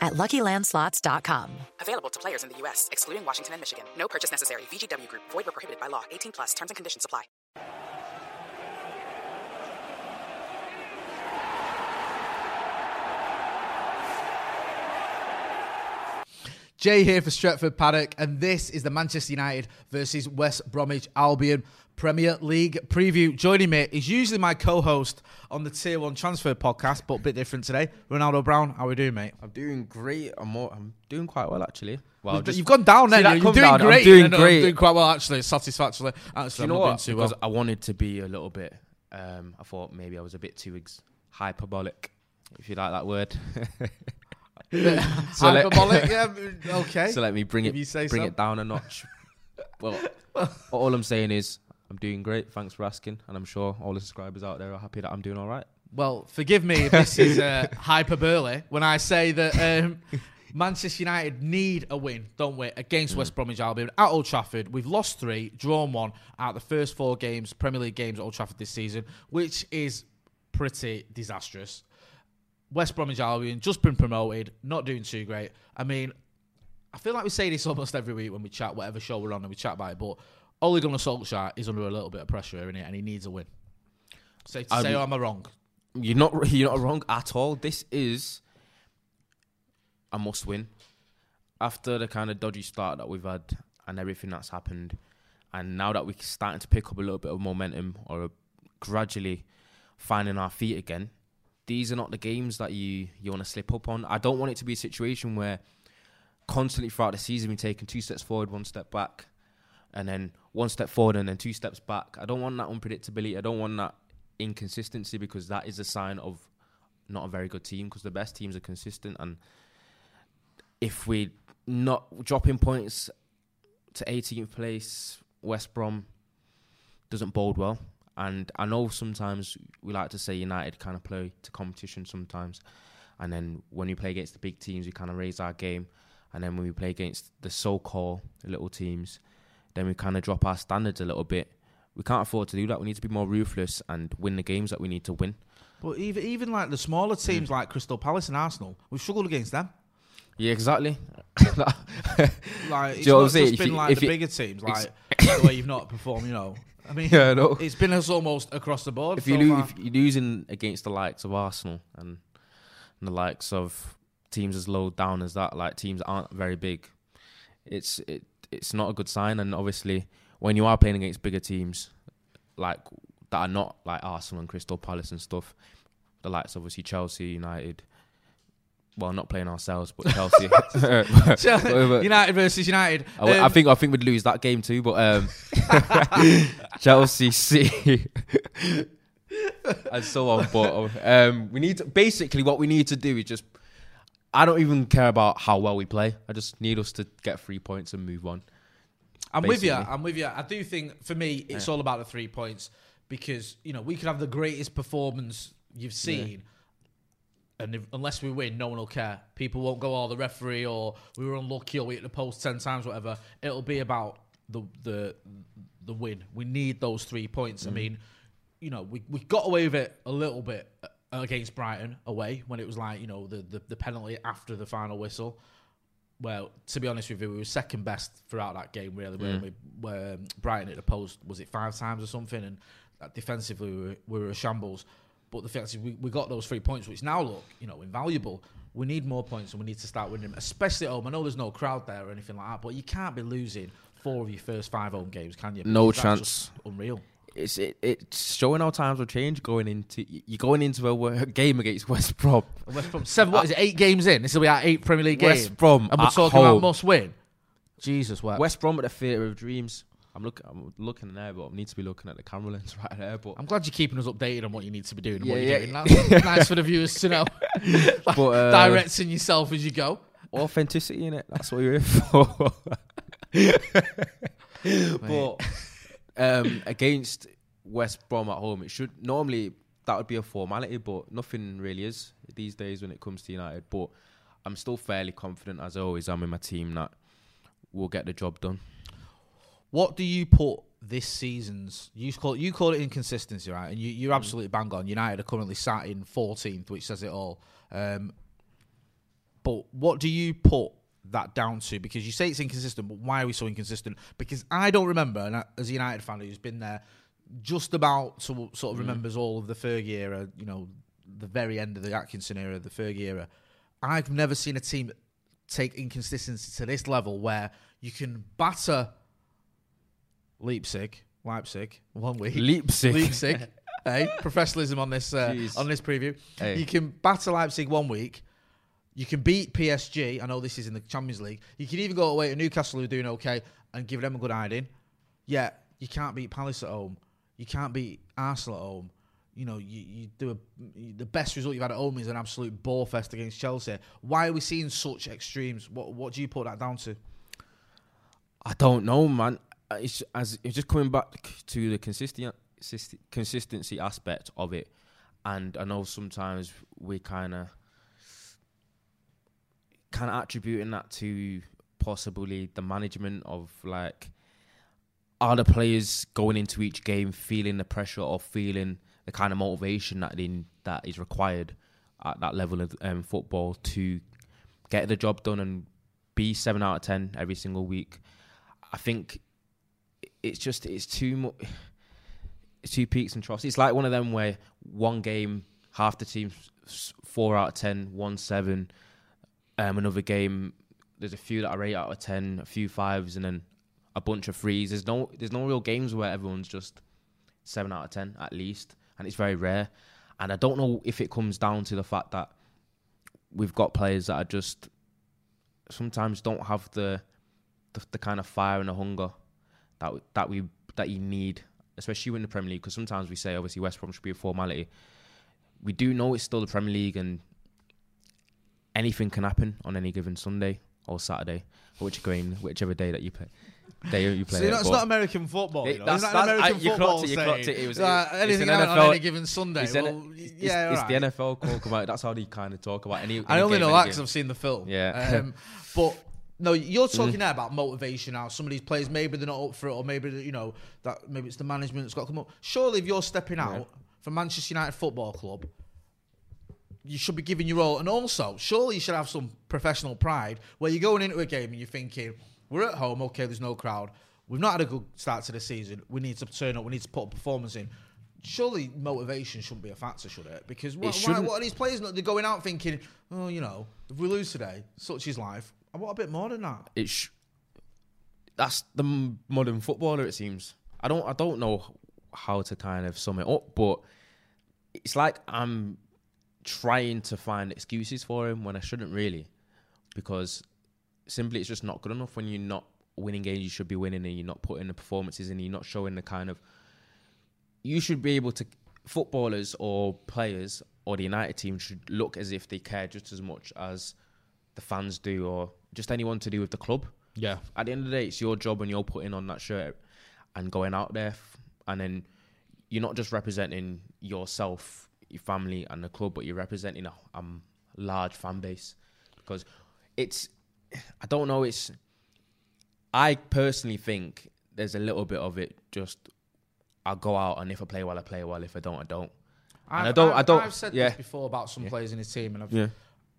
at luckylandslots.com. Available to players in the U.S., excluding Washington and Michigan. No purchase necessary. VGW Group, void were prohibited by law. 18 plus terms and conditions apply. Jay here for Stretford Paddock, and this is the Manchester United versus West Bromwich Albion Premier League preview. Joining me is usually my co-host on the Tier One Transfer podcast, but a bit different today. Ronaldo Brown, how are we doing, mate? I'm doing great. I'm more, I'm doing quite well actually. Well, You've, just- you've gone down there. You're doing down? I'm great. doing No, no, I'm great. doing quite well actually. Satisfactorily. Actually, you I'm know what? Because well. I wanted to be a little bit. Um, I thought maybe I was a bit too ex- hyperbolic, if you like that word. So Hyperbolic, yeah. Okay. so let me bring If it you say bring so. it down a notch. well, all I'm saying is I'm doing great. Thanks for asking, and I'm sure all the subscribers out there are happy that I'm doing all right. Well, forgive me if this is uh, hyperbole when I say that um, Manchester United need a win, don't we, against West Bromwich Albion at Old Trafford. We've lost three, drawn one out of the first four games, Premier League games at Old Trafford this season, which is pretty disastrous. West Bromwich Albion just been promoted, not doing too great. I mean, I feel like we say this almost every week when we chat, whatever show we're on, and we chat about it. But Ole Gunnar Solskjaer is under a little bit of pressure, isn't it? And he needs a win. Say, I say, mean- or am I wrong? You're not you're not wrong at all. This is a must win. After the kind of dodgy start that we've had and everything that's happened, and now that we're starting to pick up a little bit of momentum or gradually finding our feet again, these are not the games that you, you want to slip up on. I don't want it to be a situation where constantly throughout the season we're taking two steps forward, one step back, and then one step forward and then two steps back. I don't want that unpredictability. I don't want that inconsistency because that is a sign of not a very good team because the best teams are consistent and if we not dropping points to 18th place West Brom doesn't bode well and I know sometimes we like to say United kind of play to competition sometimes and then when we play against the big teams we kind of raise our game and then when we play against the so-called little teams then we kind of drop our standards a little bit we can't afford to do that. We need to be more ruthless and win the games that we need to win. But even even like the smaller Mm. teams like Crystal Palace and Arsenal, we've struggled against them. Yeah, exactly. Like it's not just been you- like the bigger teams, like way you've not performed. You know, I mean, Yeah, know. it's been us almost across the board. if so you lose, if you're losing against the likes of Arsenal and, and the likes of teams as low down as that, like teams that aren't very big, it's it it's not a good sign. And obviously, when you are playing against bigger teams, like that are not like Arsenal and Crystal Palace and stuff, the likes obviously Chelsea, United. Well, not playing ourselves, but Chelsea. United versus United. I, w- I Um, think I think we'd lose that game too, but um, Chelsea, City, and so on. But um, we need to, basically what we need to do is just. I don't even care about how well we play. I just need us to get three points and move on. I'm with you. I'm with you. I do think for me, it's all about the three points because you know we could have the greatest performance you've seen, and if, unless we win, no one will care. People won't go, "Oh, the referee," or "We were unlucky," or "We hit the post ten times," whatever. It'll be about the the the win. We need those three points. Mm. I mean, you know, we, we got away with it a little bit against Brighton away when it was like, you know, the, the, the penalty after the final whistle. Well, to be honest with you, we were second best throughout that game, really. When we, where um, Brighton at the post, was it five times or something? And uh, defensively, we were, we were a shambles. But the fact is, we, we got those three points, which now look, you know, invaluable. We need more points and we need to start winning, them, especially at home. I know there's no crowd there or anything like that, but you can't be losing four of your first five home games, can you? No Because chance. Unreal. It's it, it's showing how times will change going into you're going into a wo- game against West Brom. West Brom seven. What is it? Eight games in. This will be our eight Premier League game. West Brom and we're talking home. about must win. Jesus, what? West Brom at the theatre of dreams. I'm looking. I'm looking there, but I need to be looking at the camera lens right there. But I'm glad you're keeping us updated on what you need to be doing and what Yeah, you're yeah. doing. That's nice for the viewers to know. but uh, Directing yourself as you go. authenticity in it. That's what you're here for. but um, against West Brom at home, it should normally that would be a formality, but nothing really is these days when it comes to United. But I'm still fairly confident, as I always am in my team, that we'll get the job done. What do you put this season's? You call you call it inconsistency, right? And you, you're absolutely bang on. United are currently sat in 14th, which says it all. Um, but what do you put that down to? Because you say it's inconsistent, but why are we so inconsistent? Because I don't remember, and I- as a United fan who's been there just about so, sort of remembers all of the Fergie era, you know, the very end of the Atkinson era, the Fergie era. I've never seen a team take inconsistency to this level where you can batter Leipzig, Leipzig, one week. Leipzig. Leipzig. hey, professionalism on this uh, on this preview. Hey. You can batter Leipzig one week. You can beat PSG. I know this is in the Champions League. You can even go away to Newcastle, who are doing okay, and give them a good hiding. Yeah, you can't beat Palace at home. You can't beat Arsenal at home. You know, you, you do a, the best result you've had at home is an absolute ball fest against Chelsea. Why are we seeing such extremes? What what do you put that down to? I don't know, man. Uh, It's as it's just coming back to the consistent consistency aspect of it, and I know sometimes we kind of kind of attributing that to possibly the management of like are the players going into each game feeling the pressure or feeling the kind of motivation that they, that is required at that level of um, football to get the job done and be seven out of ten every single week. I think it's just it's too much. Two peaks and troughs. It's like one of them where one game half the team's four out of ten, one seven. Um, another game there's a few that are eight out of ten, a few fives, and then a bunch of threes. There's no there's no real games where everyone's just seven out of ten at least, and it's very rare. And I don't know if it comes down to the fact that we've got players that are just sometimes don't have the the, the kind of fire and the hunger that that we that you need, especially in the Premier League. Because sometimes we say obviously West Brom should be a formality. We do know it's still the Premier League, and anything can happen on any given Sunday or Saturday, or which going whichever day that you play. Day you play. See, it, that's not American football. It- You know? that's- that's- American I- you football clocked it, you clocked it. It was- Uh, it's anything happen on any given Sunday. It's, an- Well, it's, yeah, it's right. the NFL call come out. That's how they kind of talk about any. I any only know that because I've seen the film. Yeah. Um, but no, you're talking there about motivation. Now, some of these players maybe they're not up for it, or maybe you know that maybe it's the management that's got to come up. Surely, if you're stepping out from Manchester United Football Club, you should be giving your all. And also, surely you should have some professional pride where you're going into a game and you're thinking, we're at home, okay, there's no crowd. We've not had a good start to the season. We need to turn up. We need to put a performance in. Surely motivation shouldn't be a factor, should it? Because why, why, what are these players? Not, they're going out thinking, oh, you know, if we lose today, such is life. I want a bit more than that. It's sh- that's the modern footballer. It seems. I don't. I don't know how to kind of sum it up, but it's like I'm trying to find excuses for him when I shouldn't really, because simply it's just not good enough when you're not winning games you should be winning and you're not putting the performances and you're not showing the kind of you should be able to footballers or players or the United team should look as if they care just as much as the fans do or just anyone to do with the club. Yeah. At the end of the day, it's your job when you're putting on that shirt and going out there, f- and then you're not just representing yourself, your family, and the club, but you're representing a um, large fan base because it's. I don't know. It's. I personally think there's a little bit of it. Just I'll go out, and if I play well, I play well. If I don't, I don't. And I don't- I I've- don't- I've said yeah. this before about some players in his team, and I've, Yeah.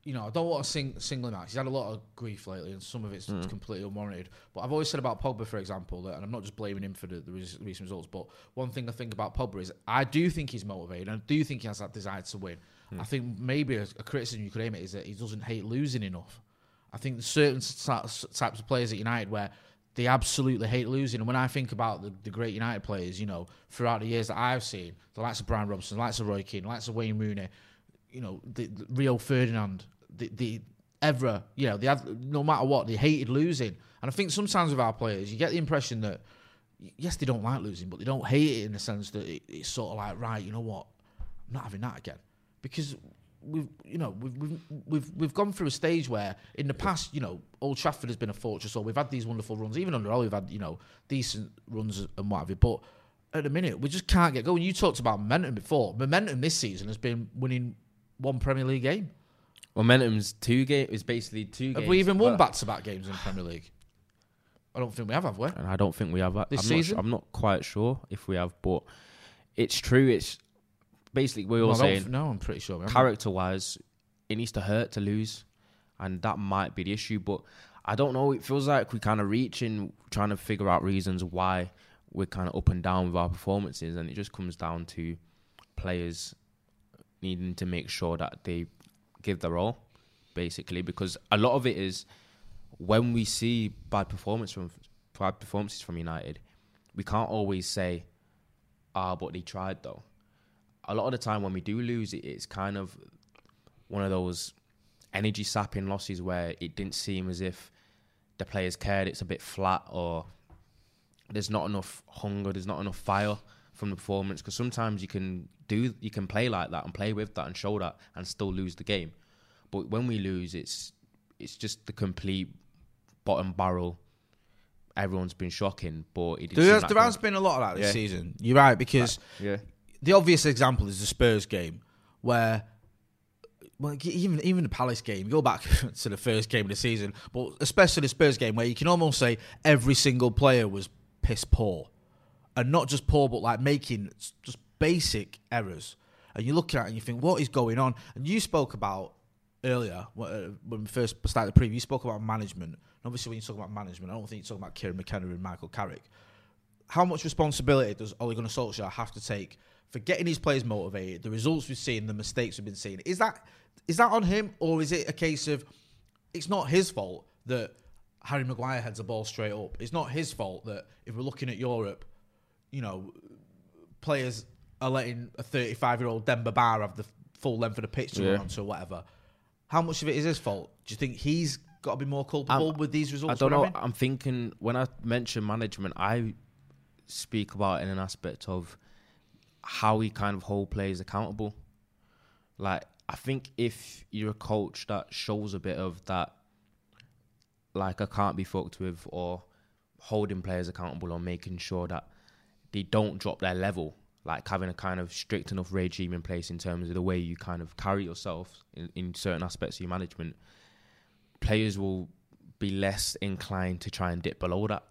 You know, I don't want to sing, single him out. He's had a lot of grief lately, and some of it's Mm. completely unwarranted. But I've always said about Pogba, for example, that, and I'm not just blaming him for the, the recent results, but one thing I think about Pogba is I do think he's motivated, and I do think he has that desire to win. Hmm. I think maybe a, a criticism you could aim at is that he doesn't hate losing enough. I think there's certain types of players at United where they absolutely hate losing. And when I think about the, the great United players, you know, throughout the years that I've seen, the likes of Brian Robson, the likes of Roy Keane, the likes of Wayne Rooney, you know, the, the Rio Ferdinand, the, the Evra, you know, had, no matter what, they hated losing. And I think sometimes with our players, you get the impression that, yes, they don't like losing, but they don't hate it in the sense that it, it's sort of like, right, you know what, I'm not having that again. Because we've, you know, we've, we've, we've, we've gone through a stage where in the past, you know, Old Trafford has been a fortress, or we've had these wonderful runs. Even under Ollie, we've had, you know, decent runs and what have you. But at the minute, we just can't get going. You talked about momentum before. Momentum this season has been winning one Premier League game. Momentum's two game is basically two Have games. we even won back to back games in Premier League? I don't think we have, have we? and I don't think we have. Uh, this I'm season? Not, I'm not quite sure if we have, but it's true. It's basically we're all Well, saying. No, I'm pretty sure. character wise, it needs to hurt to lose, and that might be the issue. But I don't know. It feels like we're kind of reaching, trying to figure out reasons why we're kind of up and down with our performances, and it just comes down to players needing to make sure that they give their all, basically, because a lot of it is when we see bad performance from bad performances from United, we can't always say, "Ah, but they tried though." A lot of the time when we do lose, it, it's kind of one of those energy sapping losses where it didn't seem as if the players cared. It's a bit flat, or there's not enough hunger, there's not enough fire from the performance. Because sometimes you can do, you can play like that and play with that and show that and still lose the game. But when we lose, it's it's just the complete bottom barrel. Everyone's been shocking, but it There has, there has been a lot of that this Yeah. season. You're right because yeah. the obvious example is the Spurs game, where well, even even the Palace game, go back to the first game of the season, but especially the Spurs game, where you can almost say every single player was piss poor, and not just poor, but like making just basic errors. And you look at it and you think, what is going on? And you spoke about earlier uh, when we first started the preview. You spoke about management. And obviously, when you talk about management, I don't think you're talking about Kieran McKenna and Michael Carrick how much responsibility does Ole Gunnar Solskjaer have to take for getting his players motivated, the results we've seen, the mistakes we've been seeing? Is that is that on him, or is it a case of it's not his fault that Harry Maguire heads the ball straight up? It's not his fault that if we're looking at Europe, you know, players are letting a 35 year old Demba Ba have the full length of the pitch to Yeah. run onto or whatever. How much of it is his fault? Do you think he's got to be more culpable with these results? I don't know. having? I'm thinking when I mention management, I speak about it in an aspect of how we kind of hold players accountable. Like I think if you're a coach that shows a bit of that, like I can't be fucked with, or holding players accountable, or making sure that they don't drop their level, like having a kind of strict enough regime in place in terms of the way you kind of carry yourself in, in certain aspects of your management, players will be less inclined to try and dip below that.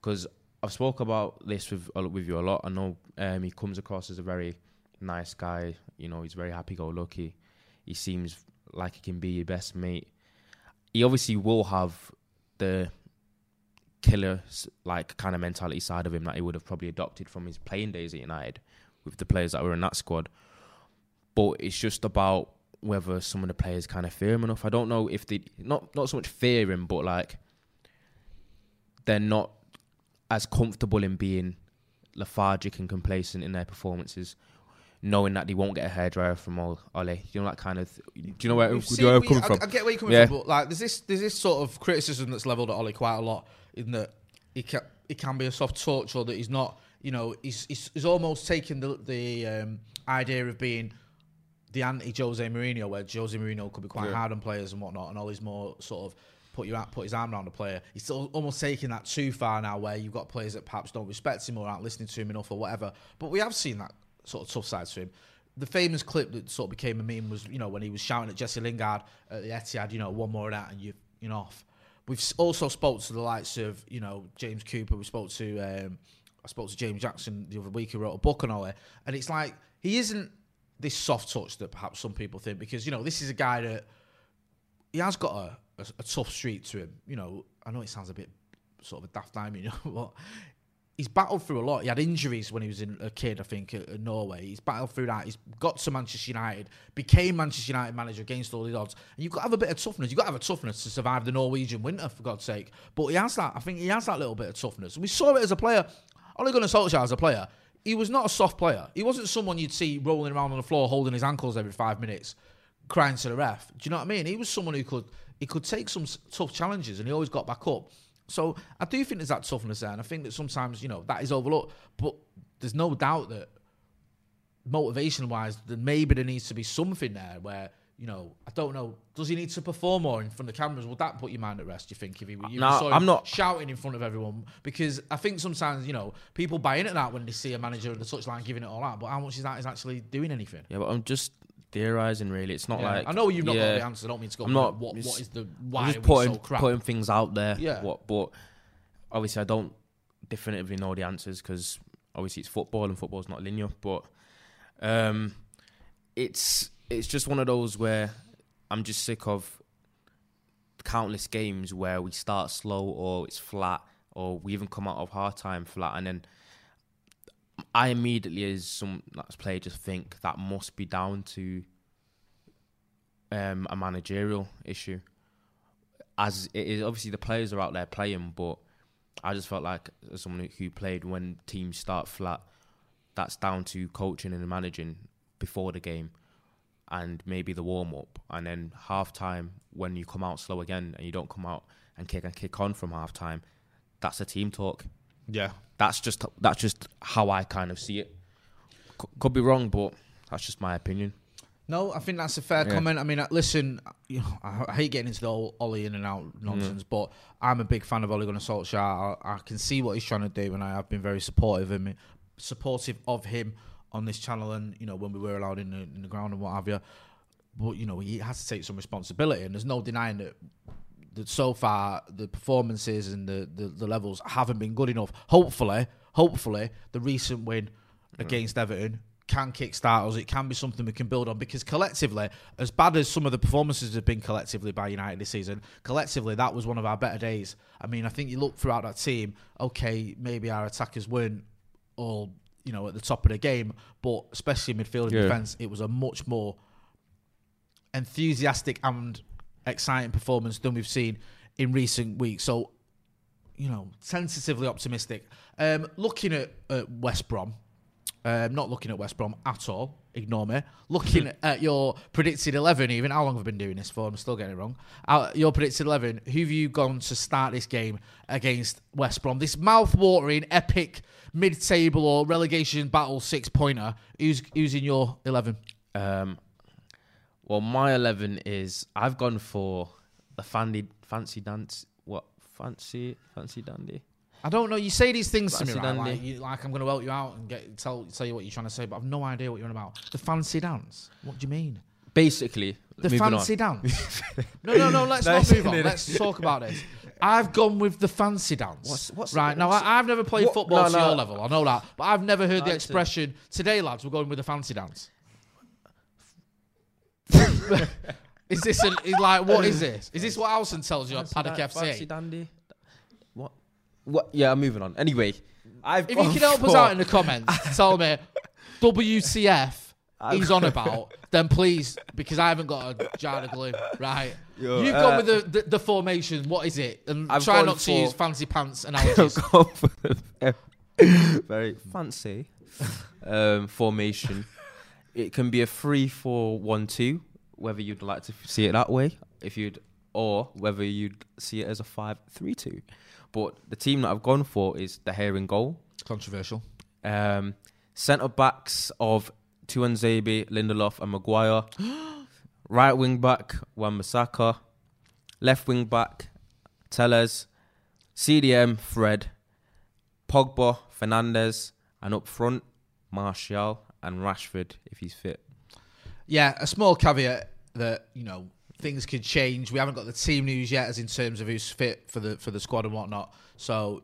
Because I've spoke about this with with you a lot. I know um, he comes across as a very nice guy. You know, he's very happy-go-lucky. He seems like he can be your best mate. He obviously will have the killer like kind of mentality side of him that he would have probably adopted from his playing days at United with the players that were in that squad. But it's just about whether some of the players kind of fear him enough. I don't know if they not not so much fear him, but like they're not as comfortable in being lethargic and complacent in their performances, knowing that they won't get a hairdryer from Ole. Ole. You know that kind of. Do you know where, do you know where I'm coming I, from? I get where you're coming Yeah. from, but like, there's this there's this sort of criticism that's leveled at Ollie quite a lot in that he can he can be a soft touch or that he's not. You know, he's he's, he's almost taken the the um, idea of being the anti Jose Mourinho, where Jose Mourinho could be quite Yeah. hard on players and whatnot, and Ollie's more sort of put you out, put his arm around the player. He's still almost taking that too far now, where you've got players that perhaps don't respect him or aren't listening to him enough or whatever. But we have seen that sort of tough side to him. The famous clip that sort of became a meme was, you know, when he was shouting at Jesse Lingard at the Etihad, you know, one more of that and you you're off. We've also spoke to the likes of you know James Cooper. We spoke to um, I spoke to James Jackson the other week. He wrote a book on all it, and it's like he isn't this soft touch that perhaps some people think because you know this is a guy that he has got a, a, a tough streak to him. You know, I know it sounds a bit sort of a daft time, you know, but he's battled through a lot. He had injuries when he was in a kid, I think, at, at Norway. He's battled through that. He's got to Manchester United, became Manchester United manager against all the odds. And you've got to have a bit of toughness. You've got to have a toughness to survive the Norwegian winter, for God's sake. But he has that. I think he has that little bit of toughness. We saw it as a player. Ole Gunnar Solskjaer as a player, he was not a soft player. He wasn't someone you'd see rolling around on the floor holding his ankles every five minutes, crying to the ref. Do you know what I mean? He was someone who could he could take some tough challenges and he always got back up. So I do think there's that toughness there, and I think that sometimes you know that is overlooked. But there's no doubt that motivation wise, that maybe there needs to be something there where you know I don't know. Does he need to perform more in front of cameras? Would that put your mind at rest? Do you think if he you No, I'm not- shouting in front of everyone? Because I think sometimes you know people buy into that when they see a manager at the touchline giving it all out. But how much is that is actually doing anything? Yeah, but I'm just theorizing. Really, it's not Yeah. like I know you've not got yeah. the answer. I don't mean to go. I'm not- What, it's- what is the I'm why just putting so crap? putting things out there. Yeah. What, but obviously, I don't definitively know the answers because obviously it's football and football's not linear. But um, it's it's just one of those where I'm just sick of countless games where we start slow or it's flat or we even come out of half time flat and then I immediately as some as player just think that must be down to um, a managerial issue. As it is, obviously the players are out there playing, but I just felt like as someone who- who played when teams start flat, that's down to coaching and managing before the game, and maybe the warm up, and then half time when you come out slow again and you don't come out and kick and kick on from half time, that's a team talk. Yeah, That's just that's just how I kind of see it. C- could be wrong, but that's just my opinion. No, I think that's a fair Yeah. comment. I mean, uh, listen, you know, I, I hate getting into the whole Ollie in and out nonsense, but I'm a big fan of Ole Gunnar Solskjaer. I, I can see what he's trying to do, and I have been very supportive of him, supportive of him on this channel, and you know when we were allowed in the, in the ground and what have you. But you know he has to take some responsibility, and there's no denying that. That so far the performances and the, the, the levels haven't been good enough. Hopefully, hopefully the recent win hmm. against Everton can kickstart us. It can be something we can build on because collectively, as bad as some of the performances have been collectively by United this season, collectively that was one of our better days. I mean, I think you look throughout that team. Okay, maybe our attackers weren't all you know at the top of the game, but especially midfield and Yeah. defence, it was a much more enthusiastic and exciting performance than we've seen in recent weeks. So, you know, sensitively optimistic. Um, looking at, at West Brom, um, not looking at West Brom at all. Ignore me. Looking at your predicted eleven, even how long have I been doing this for? I'm still getting it wrong. Uh, your predicted eleven. Who have you gone to start this game against West Brom? This mouth-watering, epic mid-table or relegation battle six-pointer. Who's who's in your eleven? Um, well, my eleven is I've gone for the fancy fancy dance. What fancy fancy dandy? I don't know. You say these things to me, right? Like, you, like I'm going to help you out and get tell tell you what you're trying to say, but I've no idea what you're on about. The fancy dance. What do you mean? Basically, The fancy on. dance. no, no, no. Let's No, not move on. no. Let's talk about this. I've gone with the fancy dance. What's- what's- right now, I, I've never played what- football no, to your level. I know that, but I've never heard the expression. Today, lads, we're going with the fancy dance. is this a, is like what is this? Is this what Alison tells you at Paddock Dan- FC? dandy. What? What? Yeah, I'm moving on. Anyway, I've If you can help us out in the comments, tell me WTF he's on about, then please, because I haven't got a jar of glue, right? Yo, You've uh, gone with the, the, the formation. What is it? And I've try gone not to use fancy pants analogies. I've gone for the very fancy um, formation. It can be a three-four-one-two, whether you'd like to see it that way, if you'd, or whether you'd see it as a five-three-two. But the team that I've gone for is De Gea in goal. Controversial. Um, Centre backs of Tuanzebe, Lindelof, and Maguire. right wing back Wan-Bissaka. Left wing back Telles. CDM Fred. Pogba, Fernandes, and up front Martial and Rashford if he's fit. Yeah, a small caveat that, you know, things could change. We haven't got the team news yet, as in terms of who's fit for the for the squad and whatnot. So,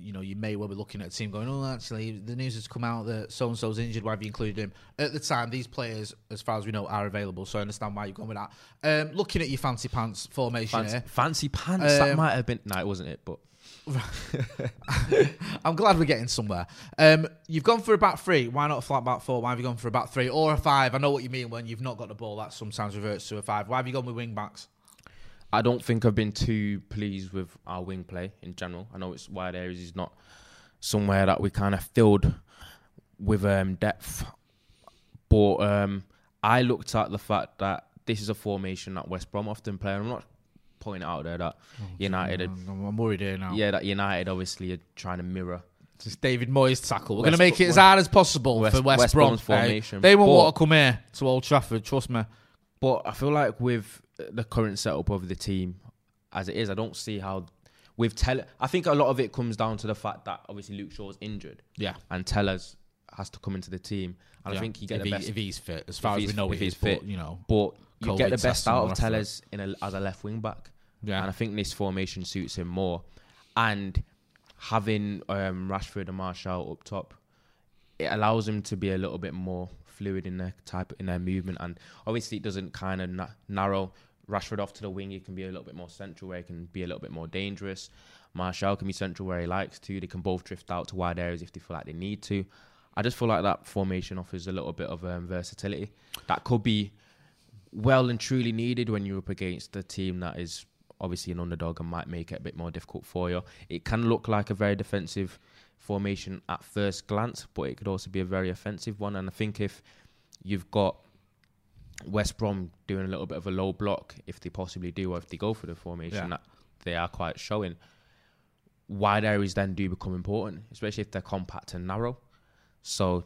you know, you may well be looking at a team going, "Oh, actually, the news has come out that so and so's injured. Why have you included him?" At the time, these players, as far as we know, are available. So I understand why you've gone with that. Um, looking at your fancy pants formation Fancy, here, fancy pants. that Um, might have been. No, it wasn't it. But I'm glad we're getting somewhere. Um, you've gone for a back three. Why not a flat back four? Why have you gone for a back three or a five? I know what you mean when you've not got the ball. That sometimes reverts to a five. Why have you gone with wing backs? I don't think I've been too pleased with our wing play in general. I know it's wide areas is not somewhere that we kind of filled with um, depth, but um, I looked at the fact that this is a formation that West Brom often play. And I'm not pointing out there that United, are, I'm, worried here now. yeah, that United obviously are trying to mirror. Just David Moyes tackle. We're going to make it as hard as possible West- for West, West Brom. Brom's eh? formation. They won't But- want to come here to Old Trafford. Trust me. But I feel like with the current setup of the team as it is, I don't see how with Tell. I think a lot of it comes down to the fact that obviously Luke Shaw's injured. Yeah. and Telles has to come into the team. And Yeah. I think you get if, the he- best. if he's fit, as far as we know, if he he's fit. But, you know, but you COVID get the best out of. Telles in a, as a left wing back. Yeah. And I think this formation suits him more. And having um, Rashford and Martial up top, it allows them to be a little bit more fluid in their type in their movement. And obviously, it doesn't kind of na- narrow Rashford off to the wing. He can be a little bit more central, where he can be a little bit more dangerous. Martial can be central where he likes to. They can both drift out to wide areas if they feel like they need to. I just feel like that formation offers a little bit of um, versatility that could be well and truly needed when you're up against a team that is obviously an underdog and might make it a bit more difficult for you. It can look like a very defensive formation at first glance, but it could also be a very offensive one. And I think if you've got West Brom doing a little bit of a low block, if they possibly do, or if they go for the formation Yeah. that they are quite showing, wide areas then do become important, especially if they're compact and narrow. So,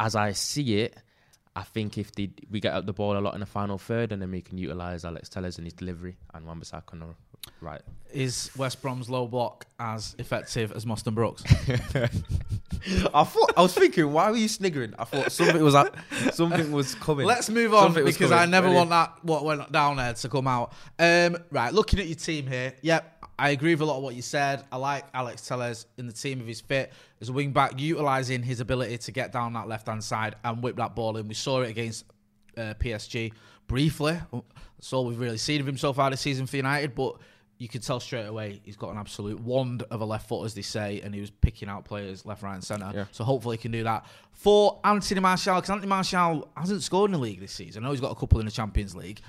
as I see it, I think if they, we get up the ball a lot in the final third, and then we can utilise Alex Telles and his delivery and Wan-Bissaka right. is West Brom's low block as effective as Moston Brooks? I thought I was thinking, why were you sniggering? I thought something was something was coming. Let's move on Something because I never Ready? want that what went down there to come out. Um, right, looking at your team here, yep, I agree with a lot of what you said. I like Alex Telles in the team if he's fit as a wing back, utilising his ability to get down that left hand side and whip that ball in. We saw it against uh, PSG briefly. That's all we've really seen of him so far this season for United, but you could tell straight away he's got an absolute wand of a left foot, as they say, and he was picking out players left, right, and centre. Yeah. So hopefully he can do that. For Anthony Martial, because Anthony Martial hasn't scored in the league this season. I know he's got a couple in the Champions League.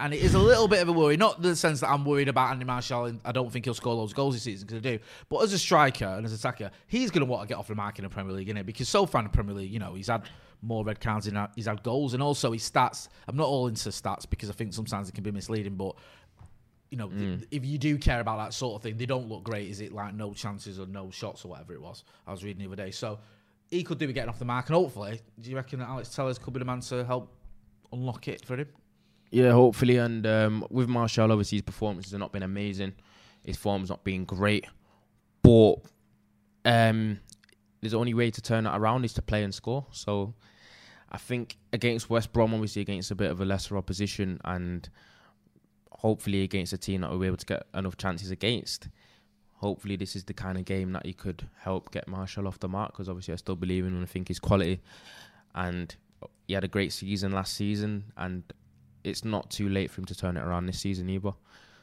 And it is a little bit of a worry, not in the sense that I'm worried about Andy Martial. And I don't think he'll score those goals this season because I do. But as a striker and as an attacker, he's going to want to get off the mark in the Premier League, innit? Because so far in the Premier League, you know, he's had more red cards than he's had goals, and also his stats. I'm not all into stats because I think sometimes it can be misleading, but you know, th- if you do care about that sort of thing, they don't look great. Is it like no chances or no shots or whatever it was? I was reading the other day. So he could do with getting off the mark, and hopefully, do you reckon that Alex Telles could be the man to help unlock it for him? Yeah, hopefully. And um, with Martial, obviously his performances have not been amazing. His form's not been great, but um, there's only way to turn that around is to play and score. So I think against West Brom, obviously against a bit of a lesser opposition, and hopefully against a team that we'll be able to get enough chances against. Hopefully, this is the kind of game that he could help get Martial off the mark because obviously I still believe in him and I think his quality. And he had a great season last season, and it's not too late for him to turn it around this season either.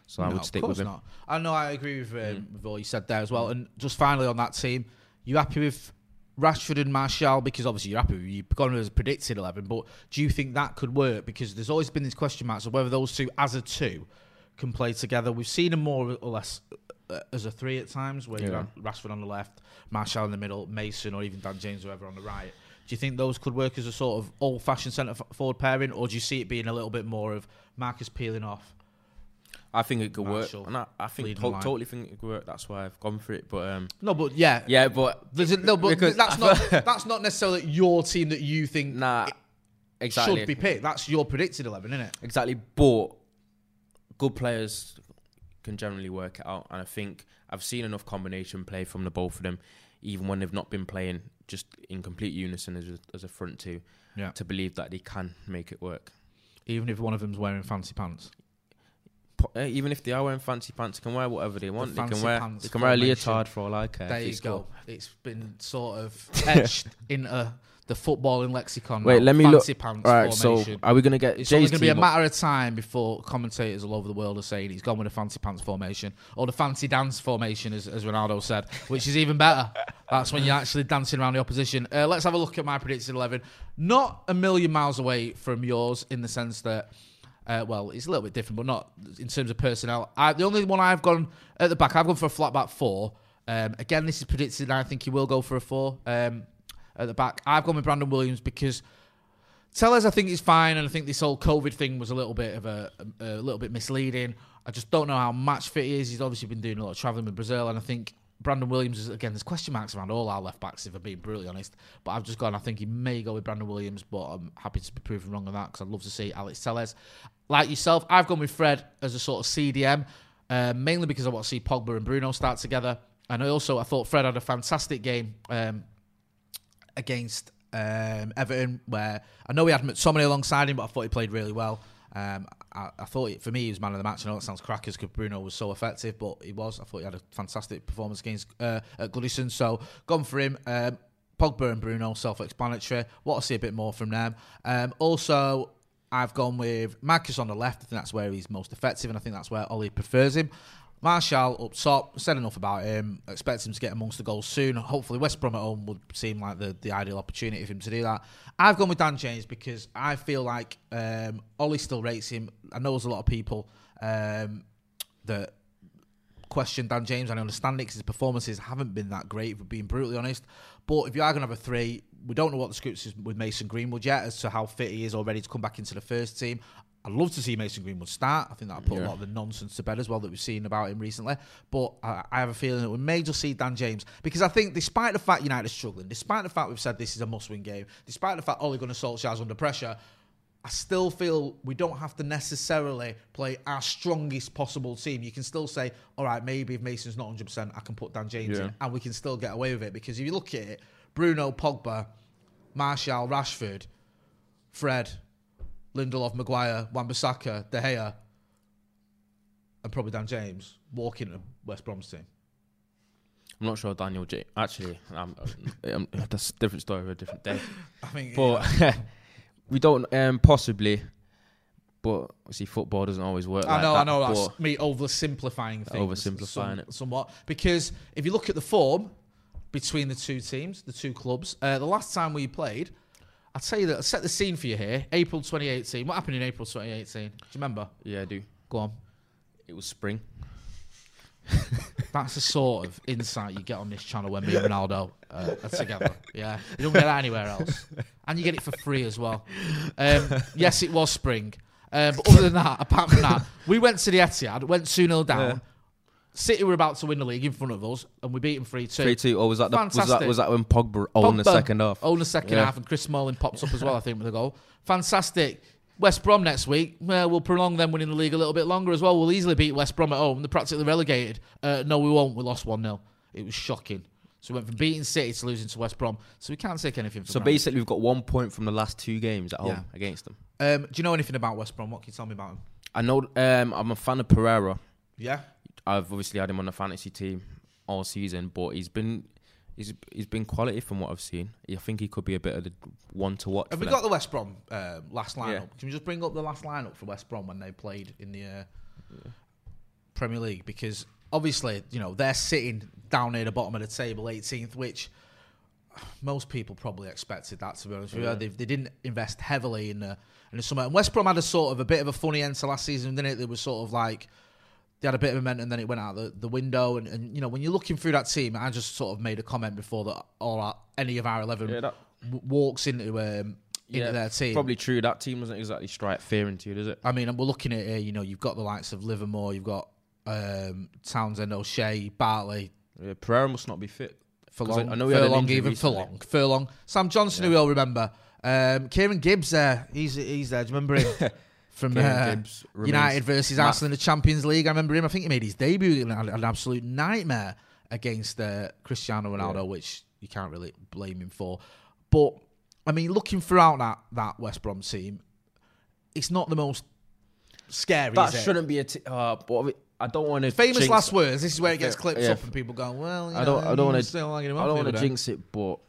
So I No, would of stick with him. Not. I know I agree with, um, with all you said there as well. And just finally on that team, you happy with Rashford and Martial? Because obviously you're happy with you've gone as a predicted eleven, but do you think that could work? Because there's always been these question marks of whether those two, as a two, can play together. We've seen them more or less uh, as a three at times, where you Yeah. have Rashford on the left, Martial in the middle, Mason or even Dan James, whoever on the right. Do you think those could work as a sort of old-fashioned centre forward pairing, or do you see it being a little bit more of Marcus peeling off? I think it could Martial work, and I, I think to- totally think it could work. That's why I've gone for it. But um, No, but yeah, yeah, but no, but that's not that's not necessarily your team that you think nah, exactly, should be picked. That's your predicted eleven, isn't it? exactly. But good players can generally work it out, and I think I've seen enough combination play from the both of them, even when they've not been playing just in complete unison as a, as a front two, Yeah. to believe that they can make it work. even if one of them's wearing fancy pants. Eh, Even if they are wearing fancy pants, they can wear whatever they want. They can wear they can wear a leotard for all I care. There you go. cool. It's been sort of etched into the footballing lexicon. Wait, let me look. fancy pants All right, so are we gonna get It's only going to be a matter of time before commentators all over the world are saying he's gone with a fancy pants formation or the fancy dance formation, as, as Ronaldo said, which is even better. That's when you're actually dancing around the opposition. Uh, let's have a look at my predicted 11. Not a million miles away from yours in the sense that, uh, well, it's a little bit different, but not in terms of personnel. I, the only one I've gone at the back, I've gone for a flat back four. Um, again, this is predicted, and I think he will go for a four um, at the back. I've gone with Brandon Williams because Telles, I think is fine, and I think this whole COVID thing was a little bit of a, a, a little bit misleading. I just don't know how match fit he is. He's obviously been doing a lot of travelling with Brazil, and I think Brandon Williams is again. There's question marks around all our left backs, if I'm being brutally honest. But I've just gone. I think he may go with Brandon Williams, but I'm happy to be proven wrong on that because I'd love to see Alex Telles. Like yourself, I've gone with Fred as a sort of CDM, uh, mainly because I want to see Pogba and Bruno start together, and I also I thought Fred had a fantastic game. Um, against um, Everton, where I know we had McTominay alongside him, but I thought he played really well. Um, I, I thought it, for me he was man of the match. I know that sounds crackers because Bruno was so effective, but he was. I thought he had a fantastic performance against uh, at Goodison. So gone for him. Um, Pogba and Bruno, self-explanatory. Want to see a bit more from them. Um, also, I've gone with Marcus on the left. I think that's where he's most effective, and I think that's where Ollie prefers him. Martial up top, said enough about him. Expect him to get amongst the goals soon. Hopefully, West Brom at home would seem like the, the ideal opportunity for him to do that. I've gone with Dan James because I feel like um, Ollie still rates him. I know there's a lot of people um, that question Dan James, and I understand it because his performances haven't been that great, if we're being brutally honest. But if you are going to have a three, we don't know what the scripts is with Mason Greenwood yet as to how fit he is or ready to come back into the first team. I'd love to see Mason Greenwood start. I think that'll put a lot of the nonsense to bed as well that we've seen about him recently. But I, I have a feeling that we may just see Dan James because I think, despite the fact United are struggling, despite the fact we've said this is a must-win game, despite the fact Ole Gunnar Solskjaer's under pressure, I still feel we don't have to necessarily play our strongest possible team. You can still say, all right, maybe if Mason's not 100%, I can put Dan James Yeah. in and we can still get away with it. Because if you look at it, Bruno, Pogba, Martial, Rashford, Fred, Lindelof, Maguire, Wan-Bissaka, De Gea, and probably Dan James walking into West Brom's team. I'm not sure Daniel J. Actually, I'm, I'm, that's a different story for a different day. I think, But we don't um, possibly. But see, football doesn't always work. I like know, that, I know. That's me oversimplifying things. Oversimplifying some- it. somewhat because if you look at the form between the two teams, the two clubs, uh, the last time we played, I'd you that I'll set the scene for you here. April 2018. What happened in April 2018? Do you remember? Yeah, I do. Go on. It was spring. That's the sort of insight you get on this channel when me and Ronaldo uh, are together. Yeah, you don't get that anywhere else, and you get it for free as well. Um, yes, it was spring, uh, but other than that, apart from that, we went to the Etihad, went two 0 down. Yeah. City were about to win the league in front of us, and we beat them three two. Three two. Or was that the, was that was that when Pogba owned the second half? Owned the second Yeah. half, and Chris Smalling pops up as well, I think, with a goal. Fantastic. West Brom next week. Well, we'll prolong them winning the league a little bit longer as well. We'll easily beat West Brom at home. They're practically relegated. Uh, no, we won't. We lost 1 0. It was shocking. So we went from beating City to losing to West Brom. So we can't take anything for So basically, we've got one point from the last two games at home Yeah. against them. Um, do you know anything about West Brom? What can you tell me about him? I know. Um, I'm a fan of Pereira. Yeah. I've obviously had him on the fantasy team all season, but he's been he's he's been quality from what I've seen. I think he could be a bit of the one to watch. Have we them. got the West Brom uh, last lineup? Yeah. Can we just bring up the last lineup for West Brom when they played in the uh, Premier League? Because obviously, you know, they're sitting down near the bottom of the table, 18th, which most people probably expected that to be honest with you. They, they didn't invest heavily in the in the summer. And West Brom had a sort of a bit of a funny end to last season, didn't it? They were sort of like they had a bit of momentum, and then it went out the, the window. And, and you know, when you're looking through that team, I just sort of made a comment before that all our, any of our eleven Yeah, that- w- walks into um, into their team. Probably true. That team doesn't exactly strike fear into you, does it? I mean, we're looking at here. You know, you've got the likes of Livermore, you've got um, Townsend, O'Shea, Bartley, Yeah, Pereira must not be fit. 'Cause Furlong, I, I know he had an Furlong, even recently. Furlong, Furlong, Sam Johnstone, who we all remember. Um, Kieran Gibbs there, he's he's there. Do you remember him from uh, United versus Matt- Arsenal in the Champions League? I remember him. I think he made his debut and had an absolute nightmare against uh, Cristiano Ronaldo, which you can't really blame him for. But I mean, looking throughout that that West Brom team, it's not the most scary. That is it? shouldn't be a. T- uh, but I don't want to. Famous last words. This is where it gets Yeah, clipped yeah. up and people go, "Well, you I don't. know, I don't want to. I don't want to jinx it, but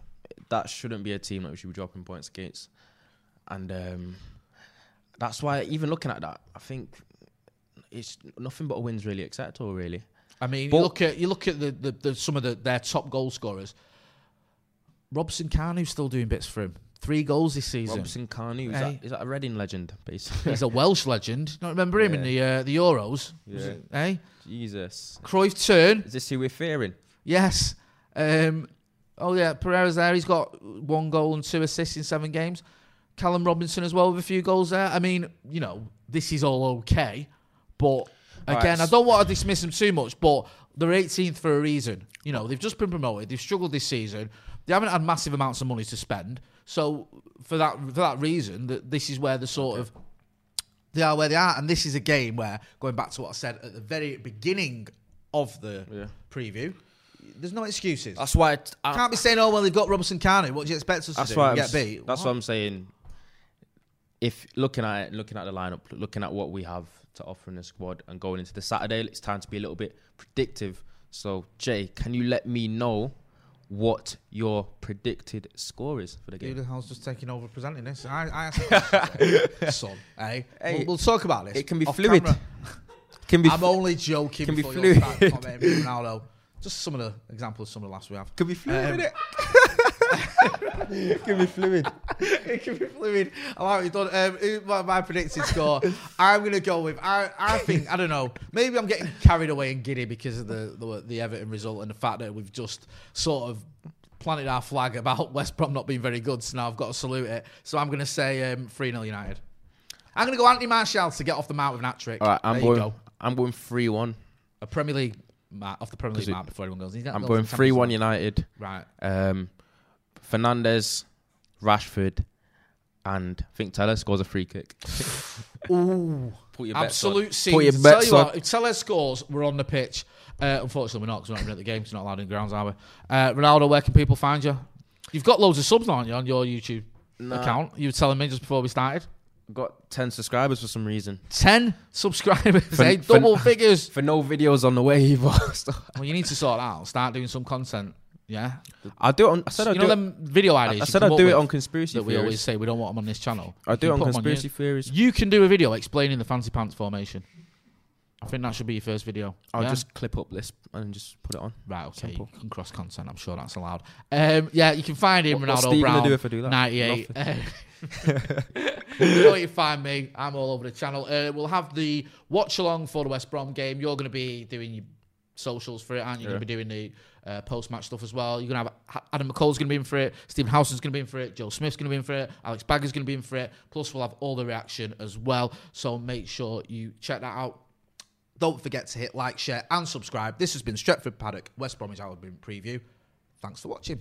that shouldn't be a team that we should be dropping points against. And um, that's why, even looking at that, I think it's nothing but a win's really acceptable. Really, I mean, But- you look at you look at the, the, the some of the, their top goal scorers. Robson Carney's still doing bits for him. Three goals this season. Robinson Kanu is, Hey. that, is that a Reading legend? Basically, He's a Welsh legend. Don't remember him in the uh, the Euros. Yeah. eh? Jesus, Cruyff turn. is this who we're fearing? Yes. Um, oh yeah, Pereira's there. He's got one goal and two assists in seven games. Callum Robinson as well with a few goals there. I mean, you know, this is all okay, but Right, again, I s- don't want to dismiss them too much. But they're 18th for a reason. You know, they've just been promoted. They've struggled this season. They haven't had massive amounts of money to spend. So for that for that reason, that this is where the sort of they are where they are, and this is a game where going back to what I said at the very beginning of the Yeah. preview. There's no excuses. That's why. It, I, Can't be saying, "Oh well, they've got Robinson Kanu. What do you expect us to do? why get beat." That's What? what I'm saying. If looking at it, looking at the lineup, looking at what we have to offer in the squad, and going into the Saturday, it's time to be a little bit predictive. So, Jay, can you let me know what your predicted score is for the game? Was just taking over presenting this. I, I asked a question, son. Hey, Hey, we'll, we'll talk about this. It can be fluid. Can be I'm only joking. can be fluid. Ronaldo. Just some of the examples, some of the last we have. can be fluid. Um, can be fluid. it can be fluid. I like what you've done. Um, who- my, my predicted score. I'm going to go with. I, I think I don't know. Maybe I'm getting carried away and giddy because of the, the the Everton result and the fact that we've just sort of planted our flag about West Brom not being very good. So now I've got to salute it. So I'm going to say um, three 0 United. I'm going to go Anthony Martial to get off the mount with an hat trick. All right, I'm there going. you go. I'm going three one. A Premier League mat off the Premier League it- mat before anyone goes. He's got I'm goals going in three one United. Right. Um, Fernandes, Rashford, and I think Telles scores a free kick. Ooh. Put your bets on. Absolute Put your scenes. Tell bets you on. what, if Telles scores, we're on the pitch. Uh, unfortunately, we're not because we're not at the game. 'cause we're not allowed in grounds, are we? Uh, Ronaldo, where can people find you? You've got loads of subs, aren't you, on your YouTube Nah. account? You were telling me just before we started. Got ten subscribers for some reason. 10 subscribers, For- eh? for- double figures. For no videos on the way either. Well, you need to sort that out. Start doing some content. Yeah. I'll do it on. I said I'll you do know it. them video ideas. I you said I'll up do it with on conspiracy that we always theories. say we don't want them on this channel. I'll do it on put 'em conspiracy theories. You can do a video explaining the fancy pants formation. I think that should be your first video. I'll Yeah? just clip up this and just put it on. Right, okay. Simple. You can cross content. I'm sure that's allowed. Um, yeah, you can find him, What- what's Ronaldo Steve Brown. do if I do that? 98. you know where you find me. I'm all over the channel. Uh, we'll have the watch along for the West Brom game. You're going to be doing your socials for it, aren't you? You're Yeah. going to be doing the uh, post match stuff as well. You're going to have Adam McCall's going to be in for it. Stephen Howson's going to be in for it. Joe Smith's going to be in for it. Alex Bagger's going to be in for it. Plus, we'll have all the reaction as well. So make sure you check that out. Don't forget to hit like, share, and subscribe. This has been Stretford Paddock West Bromwich Albion preview. Thanks for watching.